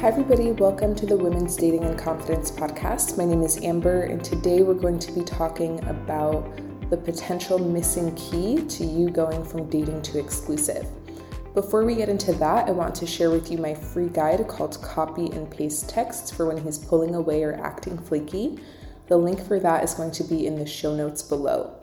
Hi, everybody. Welcome to the Women's Dating and Confidence podcast. My name is Amber, and today we're going to be talking about the potential missing key to you going from dating to exclusive. Before we get into that, I want to share with you my free guide called Copy and Paste Texts for when he's pulling away or acting flaky. The link for that is going to be in the show notes below.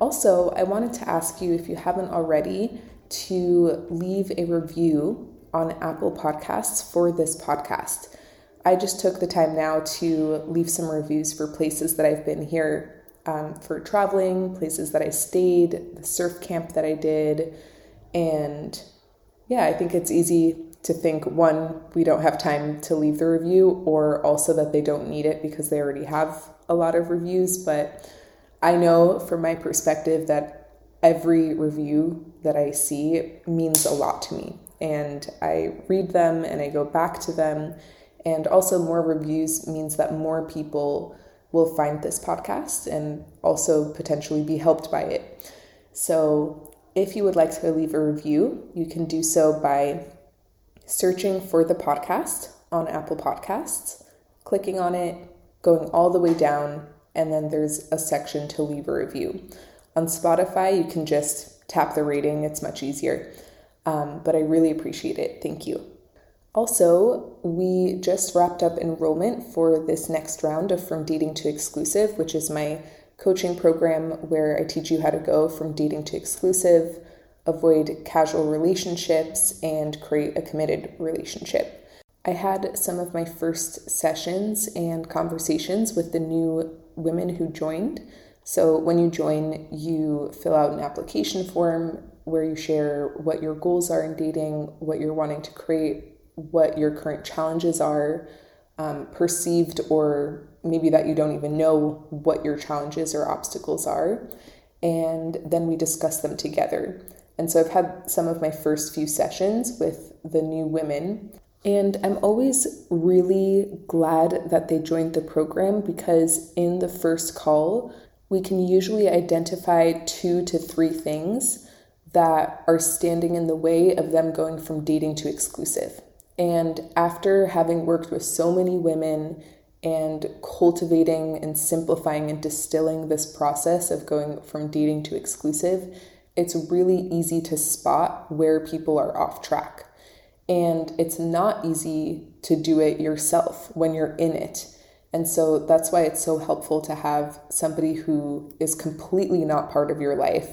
Also, I wanted to ask you if you haven't already to leave a review on Apple Podcasts for this podcast. I just took the time now to leave some reviews for places that I've been here um, for traveling, places that I stayed, the surf camp that I did. And yeah, I think it's easy to think one, we don't have time to leave the review, or also that they don't need it because they already have a lot of reviews. But I know from my perspective that every review that I see means a lot to me and I read them and I go back to them. And also, more reviews means that more people will find this podcast and also potentially be helped by it. So, if you would like to leave a review, you can do so by searching for the podcast on Apple Podcasts, clicking on it, going all the way down, and then there's a section to leave a review. On Spotify, you can just tap the rating, it's much easier. Um, but I really appreciate it. Thank you. Also, we just wrapped up enrollment for this next round of From Dating to Exclusive, which is my coaching program where I teach you how to go from dating to exclusive, avoid casual relationships, and create a committed relationship. I had some of my first sessions and conversations with the new women who joined. So, when you join, you fill out an application form where you share what your goals are in dating, what you're wanting to create, what your current challenges are, um, perceived or maybe that you don't even know what your challenges or obstacles are. And then we discuss them together. And so I've had some of my first few sessions with the new women. And I'm always really glad that they joined the program because in the first call, we can usually identify two to three things that are standing in the way of them going from dating to exclusive. And after having worked with so many women and cultivating and simplifying and distilling this process of going from dating to exclusive, it's really easy to spot where people are off track. And it's not easy to do it yourself when you're in it. And so that's why it's so helpful to have somebody who is completely not part of your life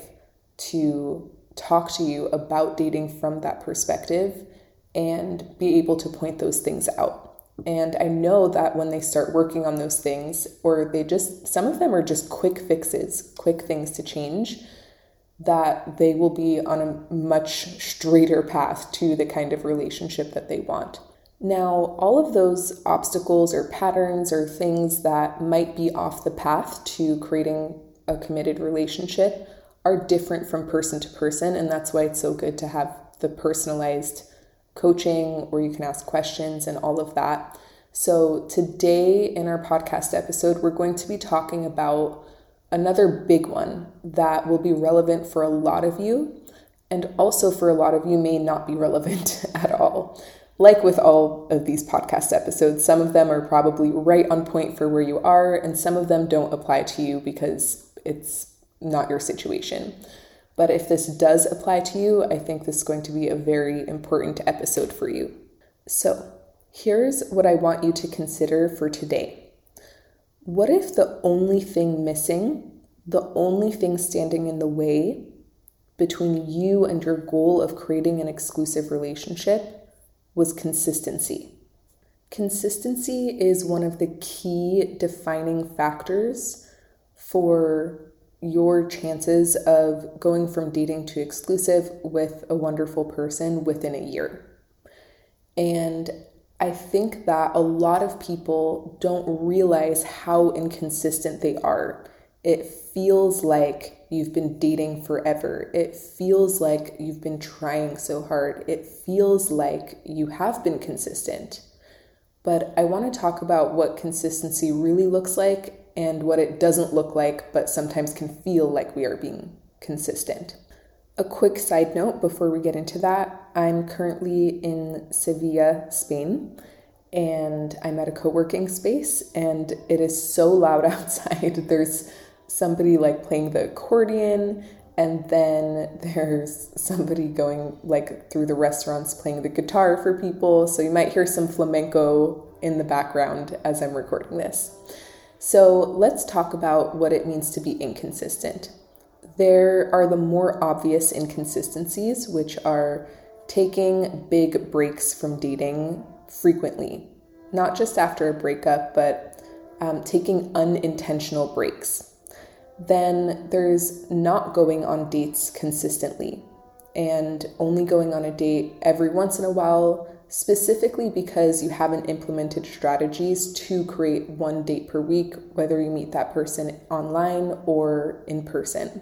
to talk to you about dating from that perspective and be able to point those things out. And I know that when they start working on those things, or they just, some of them are just quick fixes, quick things to change, that they will be on a much straighter path to the kind of relationship that they want. Now, all of those obstacles or patterns or things that might be off the path to creating a committed relationship are different from person to person, and that's why it's so good to have the personalized coaching where you can ask questions and all of that. So, today in our podcast episode, we're going to be talking about another big one that will be relevant for a lot of you, and also for a lot of you may not be relevant at all. Like with all of these podcast episodes, some of them are probably right on point for where you are, and some of them don't apply to you because it's not your situation. But if this does apply to you, I think this is going to be a very important episode for you. So, here's what I want you to consider for today. What if the only thing missing, the only thing standing in the way between you and your goal of creating an exclusive relationship was consistency? Consistency is one of the key defining factors for your chances of going from dating to exclusive with a wonderful person within a year. And I think that a lot of people don't realize how inconsistent they are. It feels like you've been dating forever. It feels like you've been trying so hard. It feels like you have been consistent. But I want to talk about what consistency really looks like and what it doesn't look like, but sometimes can feel like we are being consistent. A quick side note before we get into that I'm currently in Sevilla, Spain, and I'm at a co working space and it is so loud outside. There's somebody like playing the accordion, and then there's somebody going like through the restaurants playing the guitar for people. So you might hear some flamenco in the background as I'm recording this. So let's talk about what it means to be inconsistent. There are the more obvious inconsistencies, which are taking big breaks from dating frequently, not just after a breakup, but um, taking unintentional breaks. Then there's not going on dates consistently and only going on a date every once in a while, specifically because you haven't implemented strategies to create one date per week, whether you meet that person online or in person.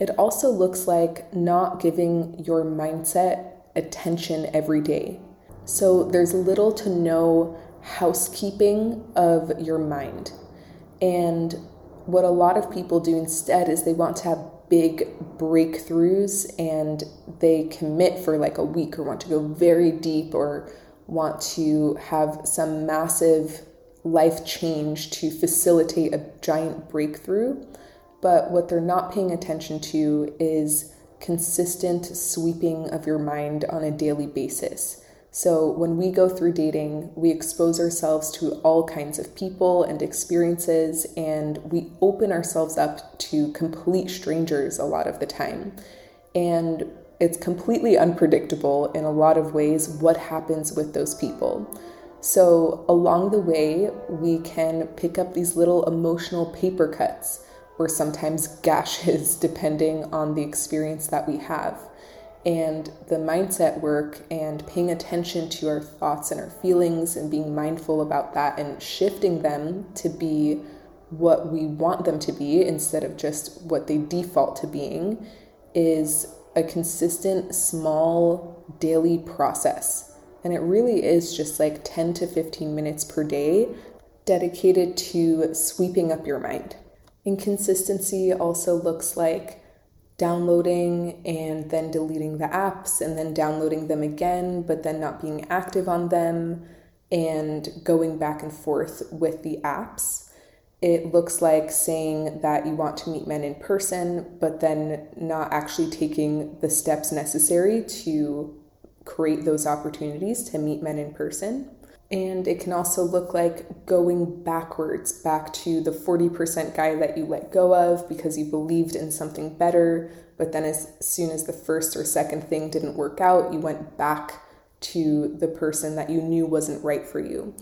It also looks like not giving your mindset attention every day. So there's little to no housekeeping of your mind. And what a lot of people do instead is they want to have big breakthroughs and they commit for like a week or want to go very deep or want to have some massive life change to facilitate a giant breakthrough. But what they're not paying attention to is consistent sweeping of your mind on a daily basis. So, when we go through dating, we expose ourselves to all kinds of people and experiences, and we open ourselves up to complete strangers a lot of the time. And it's completely unpredictable in a lot of ways what happens with those people. So, along the way, we can pick up these little emotional paper cuts or sometimes gashes, depending on the experience that we have and the mindset work and paying attention to our thoughts and our feelings and being mindful about that and shifting them to be what we want them to be instead of just what they default to being is a consistent small daily process. And it really is just like 10 to 15 minutes per day dedicated to sweeping up your mind. Inconsistency also looks like downloading and then deleting the apps and then downloading them again, but then not being active on them and going back and forth with the apps. It looks like saying that you want to meet men in person, but then not actually taking the steps necessary to create those opportunities to meet men in person. And it can also look like going backwards back to the 40% guy that you let go of because you believed in something better. But then, as soon as the first or second thing didn't work out, you went back to the person that you knew wasn't right for you.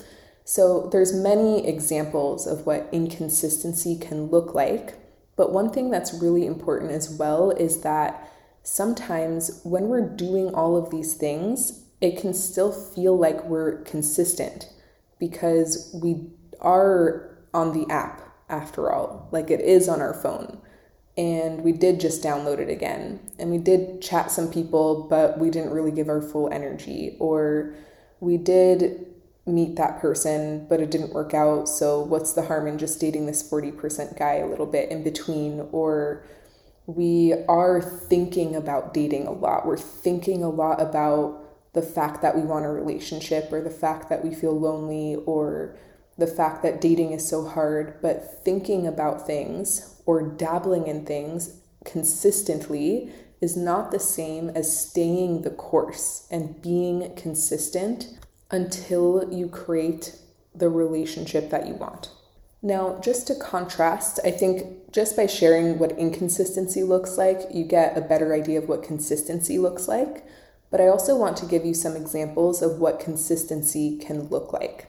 So, there's many examples of what inconsistency can look like. But one thing that's really important as well is that sometimes when we're doing all of these things, it can still feel like we're consistent because we are on the app after all. Like it is on our phone. And we did just download it again. And we did chat some people, but we didn't really give our full energy. Or we did meet that person, but it didn't work out. So, what's the harm in just dating this 40% guy a little bit in between? Or we are thinking about dating a lot. We're thinking a lot about the fact that we want a relationship or the fact that we feel lonely or the fact that dating is so hard, but thinking about things or dabbling in things consistently is not the same as staying the course and being consistent until you create the relationship that you want. Now, just to contrast, I think just by sharing what inconsistency looks like, you get a better idea of what consistency looks like but I also want to give you some examples of what consistency can look like.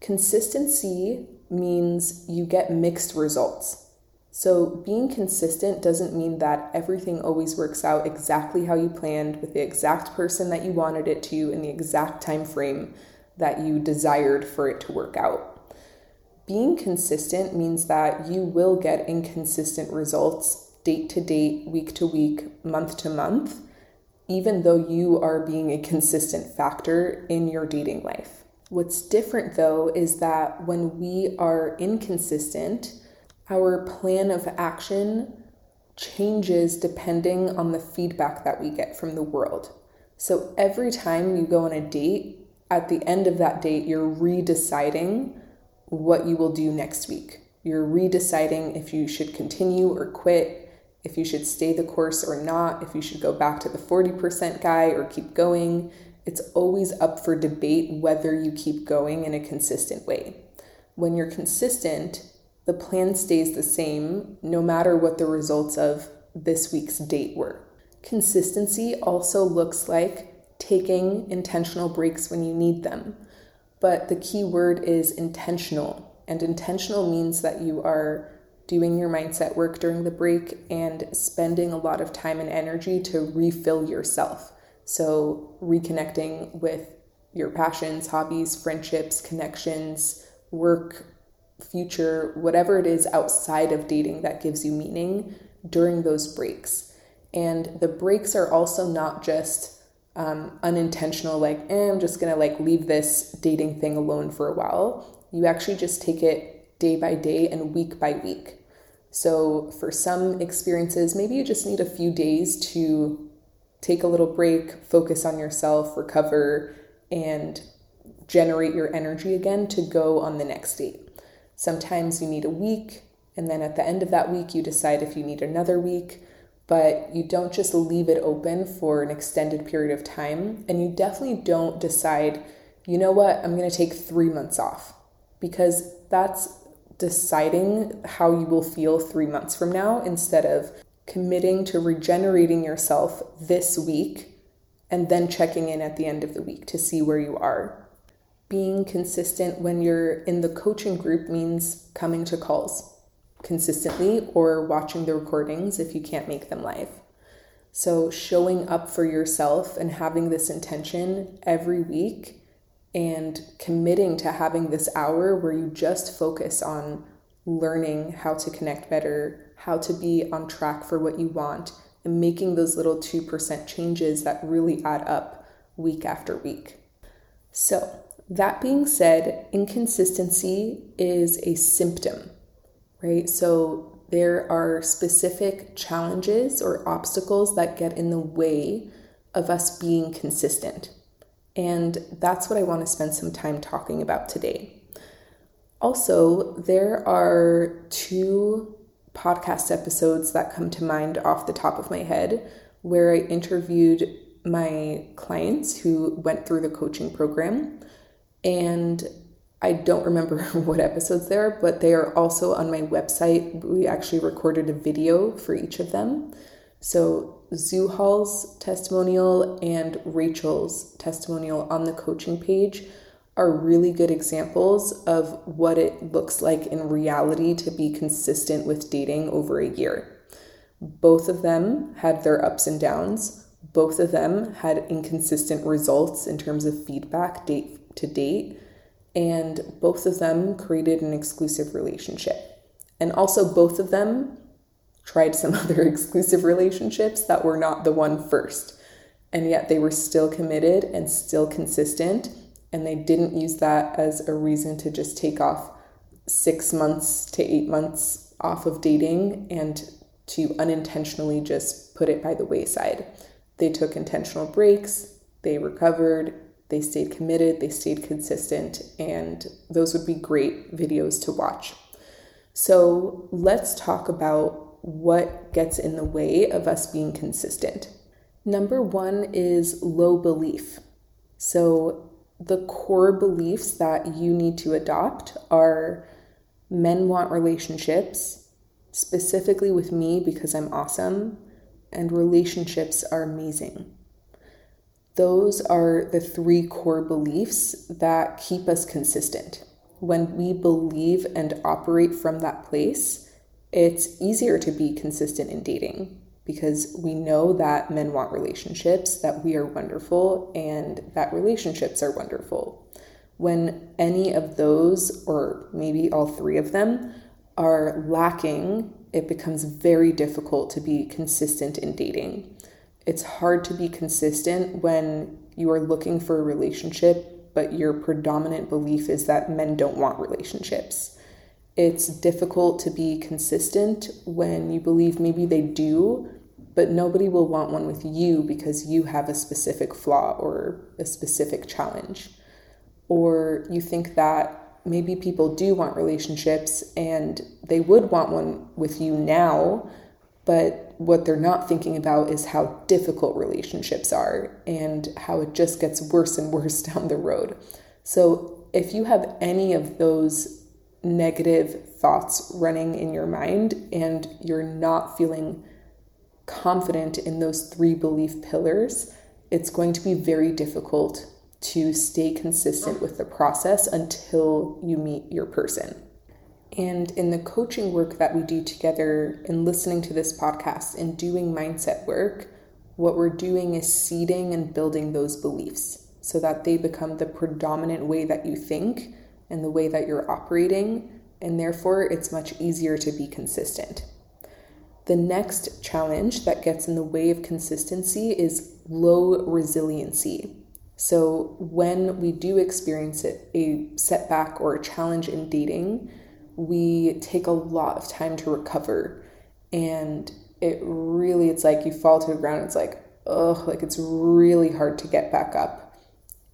Consistency means you get mixed results. So, being consistent doesn't mean that everything always works out exactly how you planned with the exact person that you wanted it to in the exact time frame that you desired for it to work out. Being consistent means that you will get inconsistent results date to date, week to week, month to month even though you are being a consistent factor in your dating life. What's different though is that when we are inconsistent, our plan of action changes depending on the feedback that we get from the world. So every time you go on a date, at the end of that date, you're redeciding what you will do next week. You're redeciding if you should continue or quit, if you should stay the course or not, if you should go back to the 40% guy or keep going. It's always up for debate whether you keep going in a consistent way. When you're consistent, the plan stays the same no matter what the results of this week's date were. Consistency also looks like taking intentional breaks when you need them. But the key word is intentional. And intentional means that you are doing your mindset work during the break and spending a lot of time and energy to refill yourself. So, reconnecting with your passions, hobbies, friendships, connections, work, future, whatever it is outside of dating that gives you meaning during those breaks. And the breaks are also not just um, unintentional, like, eh, I'm just gonna like leave this dating thing alone for a while. You actually just take it day by day and week by week. So for some experiences, maybe you just need a few days to take a little break, focus on yourself, recover, and generate your energy again to go on the next date. Sometimes you need a week, and then at the end of that week, you decide if you need another week but you don't just leave it open for an extended period of time. And you definitely don't decide, you know what, I'm going to take three months off because that's deciding how you will feel three months from now instead of committing to regenerating yourself this week and then checking in at the end of the week to see where you are. Being consistent when you're in the coaching group means coming to calls consistently or watching the recordings if you can't make them live. So, showing up for yourself and having this intention every week and committing to having this hour where you just focus on learning how to connect better, how to be on track for what you want, and making those little 2% changes that really add up week after week. So, that being said, inconsistency is a symptom right? So there are specific challenges or obstacles that get in the way of us being consistent. And that's what I want to spend some time talking about today. Also, there are two podcast episodes that come to mind off the top of my head where I interviewed my clients who went through the coaching program. And I don't remember what episodes they are, but they are also on my website. We actually recorded a video for each of them. So, Zuhal's testimonial and Rachel's testimonial on the coaching page are really good examples of what it looks like in reality to be consistent with dating over a year. Both of them had their ups and downs. Both of them had inconsistent results in terms of feedback date to date and both of them created an exclusive relationship. And also, both of them tried some other exclusive relationships that were not the one first. And yet, they were still committed and still consistent. And they didn't use that as a reason to just take off six months to eight months off of dating and to unintentionally just put it by the wayside. They took intentional breaks, they recovered, they stayed committed, they stayed consistent, and those would be great videos to watch. So let's talk about what gets in the way of us being consistent. Number one is low belief. So, the core beliefs that you need to adopt are men want relationships, specifically with me because I'm awesome, and relationships are amazing. Those are the three core beliefs that keep us consistent. When we believe and operate from that place, it's easier to be consistent in dating because we know that men want relationships, that we are wonderful, and that relationships are wonderful. When any of those, or maybe all three of them, are lacking, it becomes very difficult to be consistent in dating it's hard to be consistent when you are looking for a relationship, but your predominant belief is that men don't want relationships. It's difficult to be consistent when you believe maybe they do, but nobody will want one with you because you have a specific flaw or a specific challenge. or you think that maybe people do want relationships and they would want one with you now, but what they're not thinking about is how difficult relationships are and how it just gets worse and worse down the road. So, if you have any of those negative thoughts running in your mind and you're not feeling confident in those three belief pillars, it's going to be very difficult to stay consistent with the process until you meet your person. And in the coaching work that we do together, in listening to this podcast and doing mindset work, what we're doing is seeding and building those beliefs so that they become the predominant way that you think and the way that you're operating. And therefore, it's much easier to be consistent. The next challenge that gets in the way of consistency is low resiliency. So, when we do experience a setback or a challenge in dating, we take a lot of time to recover. And it really, it's like you fall to the ground, it's like, ugh, like it's really hard to get back up.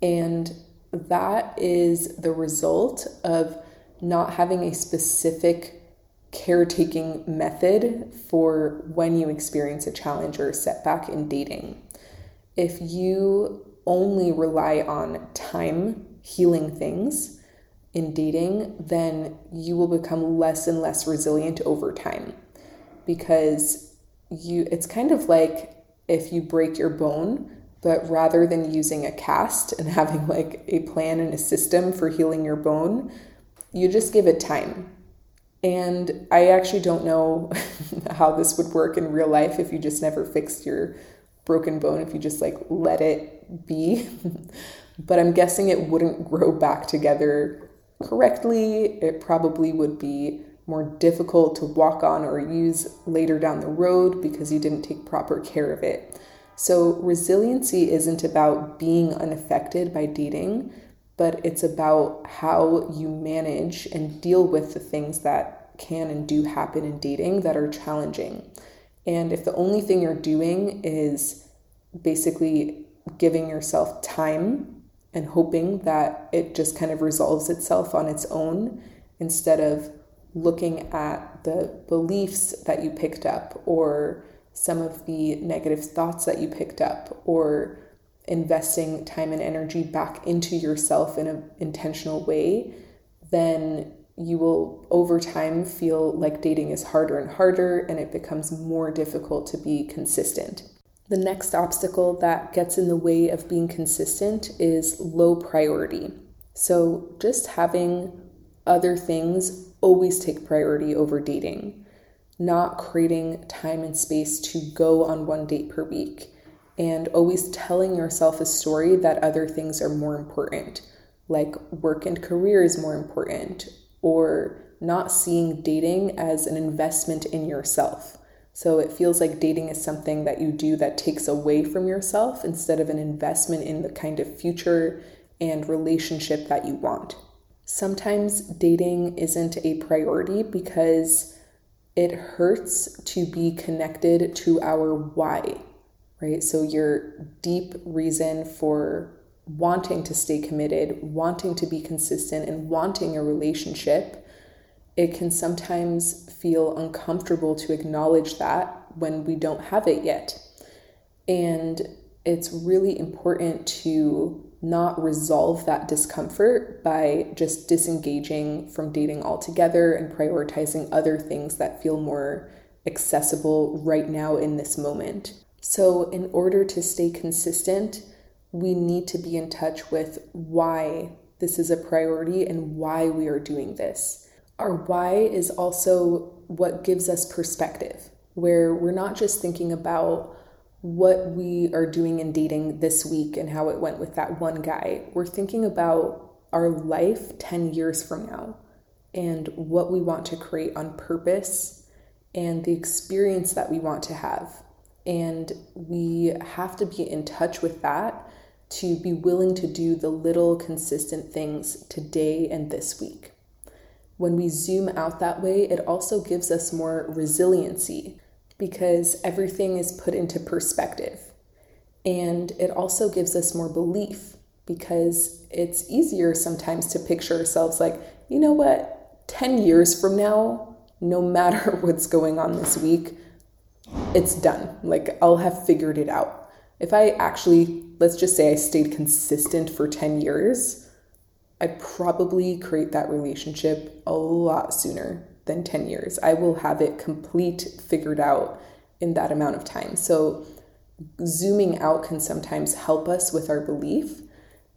And that is the result of not having a specific caretaking method for when you experience a challenge or a setback in dating. If you only rely on time healing things in dating, then you will become less and less resilient over time because you it's kind of like if you break your bone but rather than using a cast and having like a plan and a system for healing your bone, you just give it time and I actually don't know how this would work in real life if you just never fixed your broken bone, if you just like let it be. but I'm guessing it wouldn't grow back together correctly. It probably would be more difficult to walk on or use later down the road because you didn't take proper care of it. So, resiliency isn't about being unaffected by dating, but it's about how you manage and deal with the things that can and do happen in dating that are challenging. And if the only thing you're doing is basically giving yourself time and hoping that it just kind of resolves itself on its own instead of looking at the beliefs that you picked up or some of the negative thoughts that you picked up or investing time and energy back into yourself in an intentional way, then you will over time feel like dating is harder and harder and it becomes more difficult to be consistent. The next obstacle that gets in the way of being consistent is low priority. So, just having other things always take priority over dating, not creating time and space to go on one date per week and always telling yourself a story that other things are more important, like work and career is more important, or not seeing dating as an investment in yourself. So it feels like dating is something that you do that takes away from yourself instead of an investment in the kind of future and relationship that you want. Sometimes dating isn't a priority because it hurts to be connected to our why right? So, your deep reason for wanting to stay committed, wanting to be consistent, and wanting a relationship, it can sometimes feel uncomfortable to acknowledge that when we don't have it yet. And it's really important to not resolve that discomfort by just disengaging from dating altogether and prioritizing other things that feel more accessible right now in this moment. So, in order to stay consistent, we need to be in touch with why this is a priority and why we are doing this. Our why is also what gives us perspective, where we're not just thinking about what we are doing in dating this week and how it went with that one guy. We're thinking about our life 10 years from now and what we want to create on purpose and the experience that we want to have and we have to be in touch with that to be willing to do the little consistent things today and this week. When we zoom out that way, it also gives us more resiliency because everything is put into perspective. And it also gives us more belief because it's easier sometimes to picture ourselves like, you know what, 10 years from now, no matter what's going on this week, it's done. Like, I'll have figured it out. If I actually, let's just say I stayed consistent for 10 years, I'd probably create that relationship a lot sooner than 10 years. I will have it complete, figured out in that amount of time. So, zooming out can sometimes help us with our belief.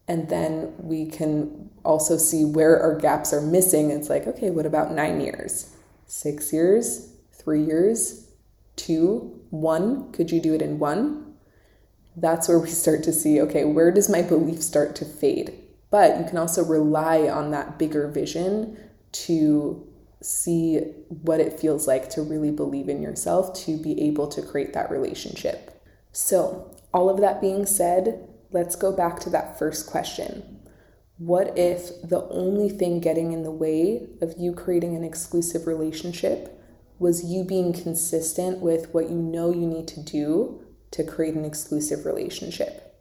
And then we can also see where our gaps are missing. It's like, okay, what about nine years, six years, three years, two, one? Could you do it in one? That's where we start to see, okay, where does my belief start to fade? But you can also rely on that bigger vision to see what it feels like to really believe in yourself to be able to create that relationship. So, all of that being said, let's go back to that first question. What if the only thing getting in the way of you creating an exclusive relationship was you being consistent with what you know you need to do to create an exclusive relationship?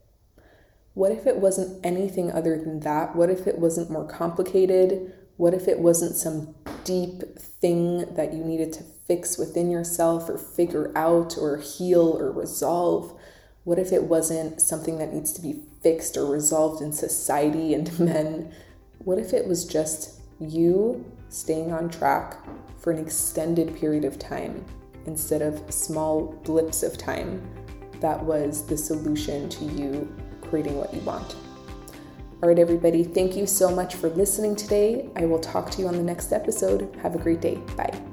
What if it wasn't anything other than that? What if it wasn't more complicated? What if it wasn't some deep thing that you needed to fix within yourself or figure out or heal or resolve? What if it wasn't something that needs to be fixed or resolved in society and men? What if it was just you staying on track for an extended period of time instead of small blips of time? That was the solution to you creating what you want. All right, everybody, thank you so much for listening today. I will talk to you on the next episode. Have a great day. Bye.